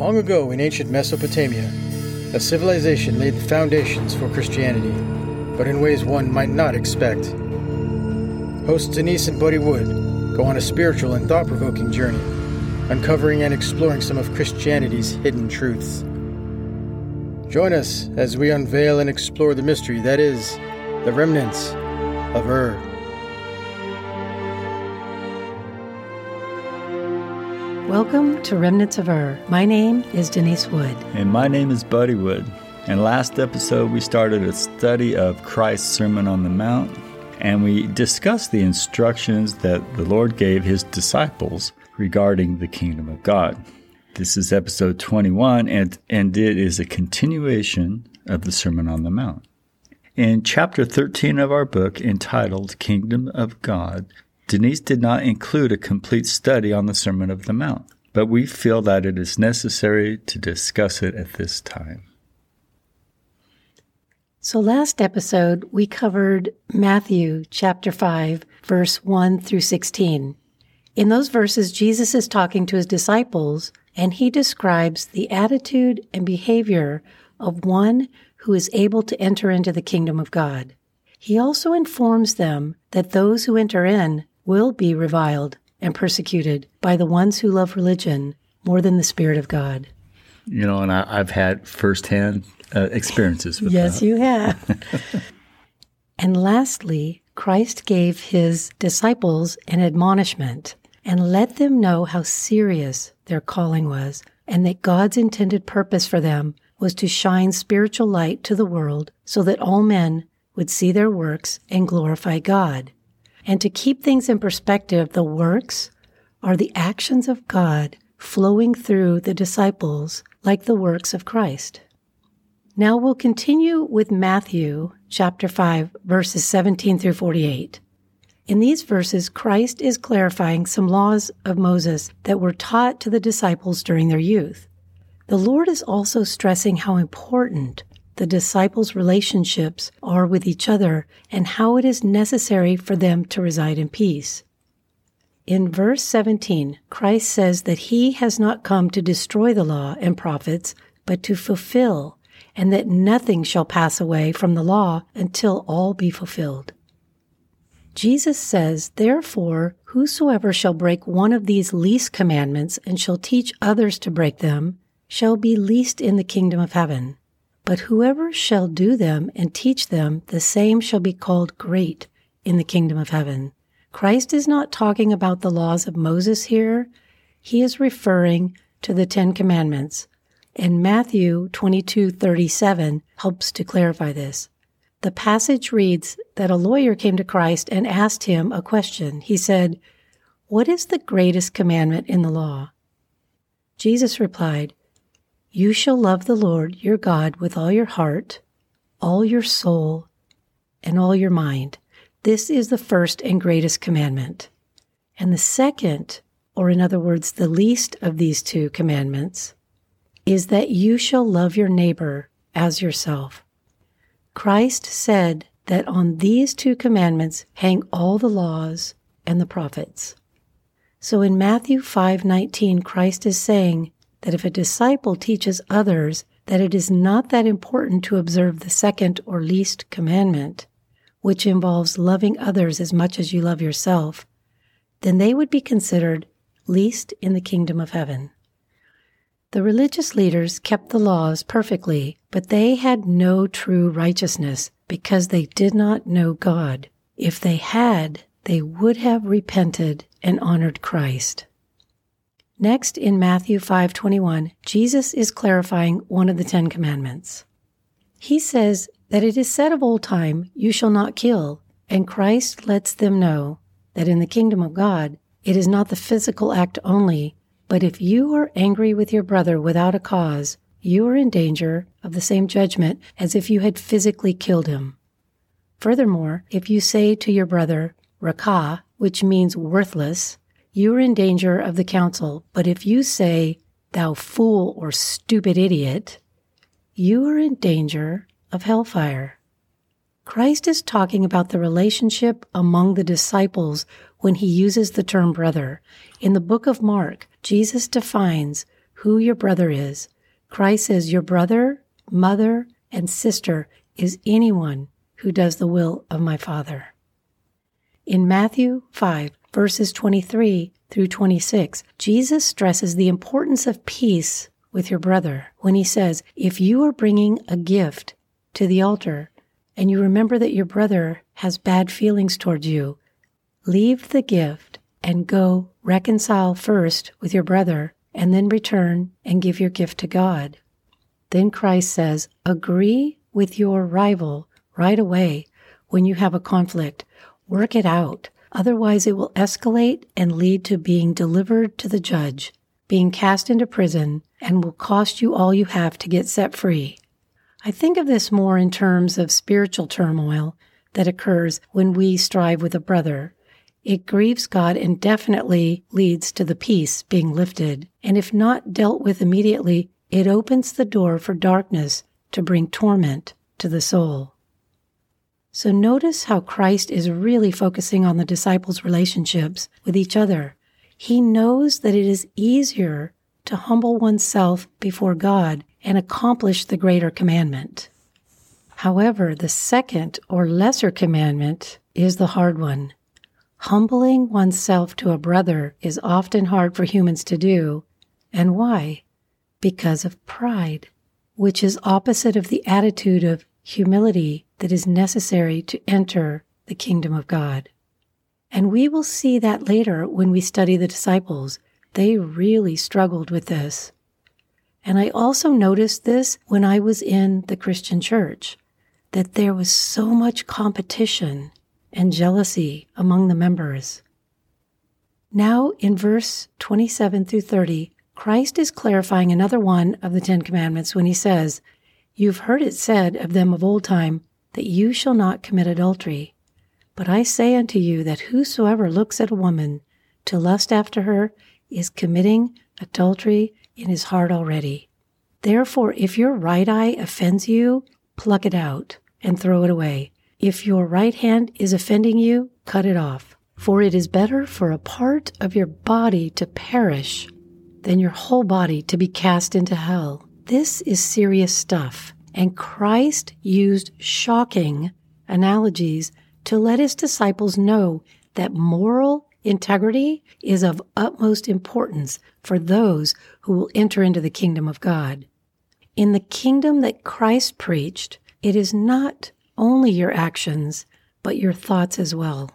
Long ago in ancient Mesopotamia, a civilization laid the foundations for Christianity, but in ways one might not expect. Hosts Denise and Buddy Wood go on a spiritual and thought provoking journey, uncovering and exploring some of Christianity's hidden truths. Join us as we unveil and explore the mystery that is the remnants of Ur. Welcome to Remnants of Ur. My name is Denise Wood. And my name is Buddy Wood. And last episode, we started a study of Christ's Sermon on the Mount, and we discussed the instructions that the Lord gave his disciples regarding the kingdom of God. This is episode 21, and, and it is a continuation of the Sermon on the Mount. In chapter 13 of our book, entitled Kingdom of God, Denise did not include a complete study on the Sermon of the Mount, but we feel that it is necessary to discuss it at this time. So, last episode, we covered Matthew chapter 5, verse 1 through 16. In those verses, Jesus is talking to his disciples, and he describes the attitude and behavior of one who is able to enter into the kingdom of God. He also informs them that those who enter in will be reviled and persecuted by the ones who love religion more than the Spirit of God. You know, and I, have had firsthand uh, experiences with yes, that. you have. and lastly, Christ gave his disciples an admonishment and let them know how serious their calling was and that God's intended purpose for them was to shine spiritual light to the world so that all men would see their works and glorify God. And to keep things in perspective, the works are the actions of God flowing through the disciples like the works of Christ. Now we'll continue with Matthew chapter 5, verses 17 through 48. In these verses, Christ is clarifying some laws of Moses that were taught to the disciples during their youth. The Lord is also stressing how important the disciples' relationships are with each other and how it is necessary for them to reside in peace. In verse 17, Christ says that he has not come to destroy the law and prophets, but to fulfill, and that nothing shall pass away from the law until all be fulfilled. Jesus says, Therefore, whosoever shall break one of these least commandments and shall teach others to break them, shall be least in the kingdom of heaven. But whoever shall do them and teach them, the same shall be called great in the kingdom of heaven. Christ is not talking about the laws of Moses here. He is referring to the Ten Commandments. And Matthew 22:37 helps to clarify this. The passage reads that a lawyer came to Christ and asked him a question. He said, "What is the greatest commandment in the law?" Jesus replied, you shall love the Lord your God with all your heart, all your soul, and all your mind. This is the first and greatest commandment. And the second, or in other words, the least of these two commandments, is that you shall love your neighbor as yourself. Christ said that on these two commandments hang all the laws and the prophets. So in Matthew 5:19 Christ is saying that if a disciple teaches others that it is not that important to observe the second or least commandment, which involves loving others as much as you love yourself, then they would be considered least in the kingdom of heaven. The religious leaders kept the laws perfectly, but they had no true righteousness because they did not know God. If they had, they would have repented and honored Christ. Next in Matthew 5:21, Jesus is clarifying one of the 10 commandments. He says that it is said of old time, you shall not kill, and Christ lets them know that in the kingdom of God, it is not the physical act only, but if you are angry with your brother without a cause, you are in danger of the same judgment as if you had physically killed him. Furthermore, if you say to your brother, Raca, which means worthless, you are in danger of the council. But if you say, thou fool or stupid idiot, you are in danger of hellfire. Christ is talking about the relationship among the disciples when he uses the term brother. In the book of Mark, Jesus defines who your brother is. Christ says your brother, mother, and sister is anyone who does the will of my Father. In Matthew 5, verses 23 through 26, Jesus stresses the importance of peace with your brother when he says, If you are bringing a gift to the altar and you remember that your brother has bad feelings towards you, leave the gift and go reconcile first with your brother and then return and give your gift to God. Then Christ says, Agree with your rival right away when you have a conflict. Work it out. Otherwise, it will escalate and lead to being delivered to the judge, being cast into prison, and will cost you all you have to get set free. I think of this more in terms of spiritual turmoil that occurs when we strive with a brother. It grieves God and definitely leads to the peace being lifted. And if not dealt with immediately, it opens the door for darkness to bring torment to the soul. So notice how Christ is really focusing on the disciples' relationships with each other. He knows that it is easier to humble oneself before God and accomplish the greater commandment. However, the second or lesser commandment is the hard one. Humbling oneself to a brother is often hard for humans to do. And why? Because of pride, which is opposite of the attitude of humility that is necessary to enter the kingdom of God. And we will see that later when we study the disciples. They really struggled with this. And I also noticed this when I was in the Christian church, that there was so much competition and jealousy among the members. Now, in verse 27 through 30, Christ is clarifying another one of the Ten Commandments when he says, You've heard it said of them of old time that you shall not commit adultery. But I say unto you that whosoever looks at a woman to lust after her is committing adultery in his heart already. Therefore, if your right eye offends you, pluck it out and throw it away. If your right hand is offending you, cut it off. For it is better for a part of your body to perish than your whole body to be cast into hell. This is serious stuff. And Christ used shocking analogies to let his disciples know that moral integrity is of utmost importance for those who will enter into the kingdom of God. In the kingdom that Christ preached, it is not only your actions, but your thoughts as well.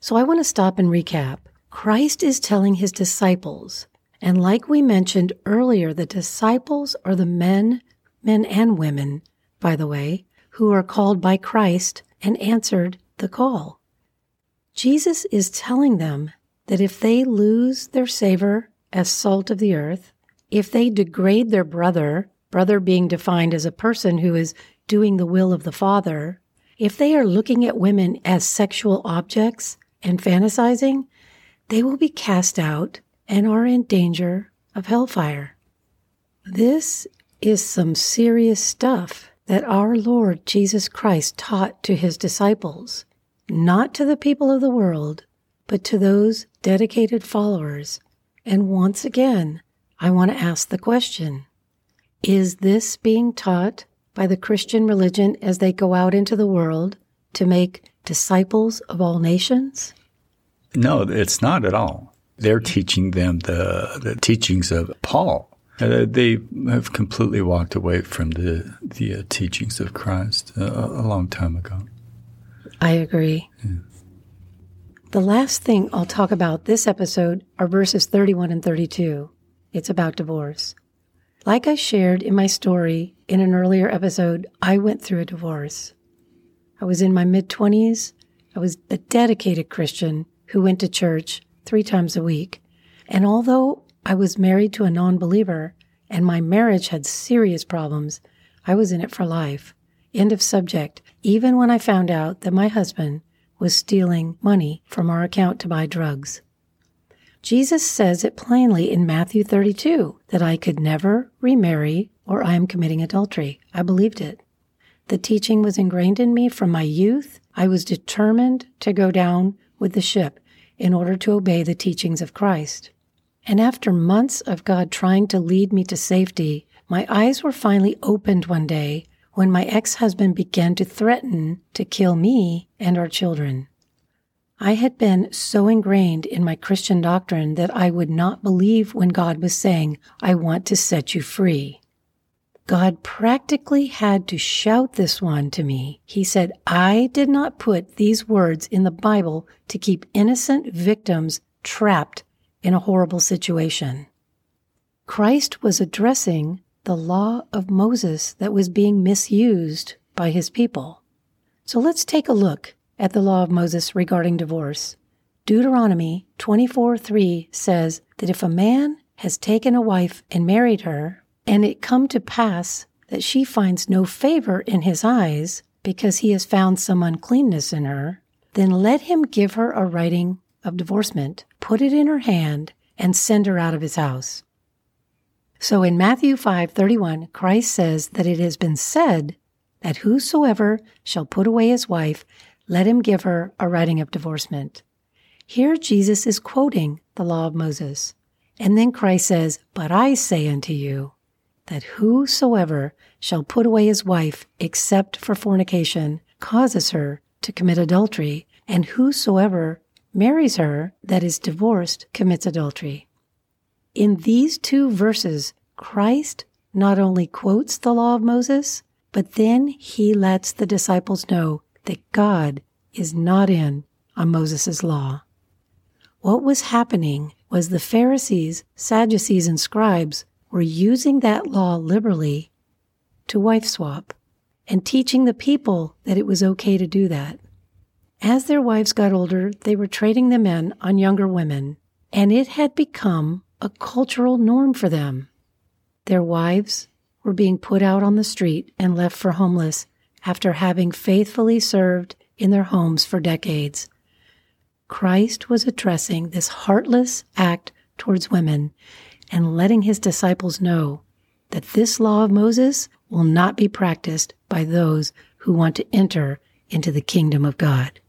So I want to stop and recap. Christ is telling his disciples, and like we mentioned earlier, the disciples are the men, men and women, by the way, who are called by Christ and answered the call. Jesus is telling them that if they lose their savor as salt of the earth, if they degrade their brother, brother being defined as a person who is doing the will of the Father, if they are looking at women as sexual objects and fantasizing, they will be cast out and are in danger of hellfire. This is some serious stuff that our Lord Jesus Christ taught to his disciples, not to the people of the world, but to those dedicated followers. And once again, I want to ask the question Is this being taught by the Christian religion as they go out into the world to make disciples of all nations? No, it's not at all. They're teaching them the, the teachings of Paul. Uh, they have completely walked away from the the uh, teachings of Christ uh, a long time ago. I agree. Yeah. The last thing I'll talk about this episode are verses 31 and 32. It's about divorce. Like I shared in my story in an earlier episode, I went through a divorce. I was in my mid 20s. I was a dedicated Christian who went to church three times a week. And although I was married to a non believer and my marriage had serious problems, I was in it for life. End of subject. Even when I found out that my husband was stealing money from our account to buy drugs. Jesus says it plainly in Matthew 32 that I could never remarry or I am committing adultery. I believed it. The teaching was ingrained in me from my youth. I was determined to go down with the ship in order to obey the teachings of Christ. And after months of God trying to lead me to safety, my eyes were finally opened one day when my ex husband began to threaten to kill me and our children. I had been so ingrained in my Christian doctrine that I would not believe when God was saying, I want to set you free. God practically had to shout this one to me. He said, I did not put these words in the Bible to keep innocent victims trapped in a horrible situation. Christ was addressing the law of Moses that was being misused by his people. So let's take a look at the law of Moses regarding divorce. Deuteronomy 24:3 says that if a man has taken a wife and married her, and it come to pass that she finds no favor in his eyes because he has found some uncleanness in her, then let him give her a writing of divorcement, put it in her hand, and send her out of his house. So in Matthew 5:31, Christ says that it has been said that whosoever shall put away his wife, let him give her a writing of divorcement. Here Jesus is quoting the law of Moses. And then Christ says, But I say unto you, that whosoever shall put away his wife except for fornication causes her to commit adultery, and whosoever marries her that is divorced commits adultery. In these two verses, Christ not only quotes the law of Moses, but then he lets the disciples know that God is not in on Moses' law. What was happening was the Pharisees, Sadducees, and scribes were using that law liberally to wife swap and teaching the people that it was okay to do that. As their wives got older, they were trading the men on younger women, and it had become a cultural norm for them. Their wives were being put out on the street and left for homeless after having faithfully served in their homes for decades. Christ was addressing this heartless act towards women and letting his disciples know that this law of Moses will not be practiced by those who want to enter into the kingdom of God.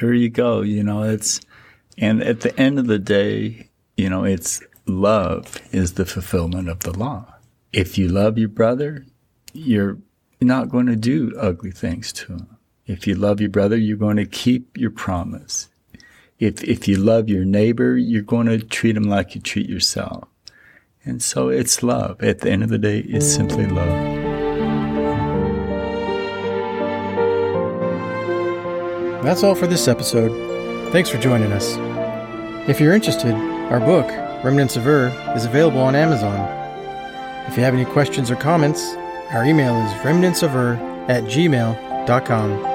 There you go. You know, it's, and at the end of the day, you know, it's love is the fulfillment of the law. If you love your brother, you're not going to do ugly things to him. If you love your brother, you're going to keep your promise. If, if you love your neighbor, you're going to treat him like you treat yourself. And so it's love. At the end of the day, it's simply love. That's all for this episode. Thanks for joining us. If you're interested, our book, Remnants of Ur, is available on Amazon. If you have any questions or comments, our email is remnantsofur at gmail.com.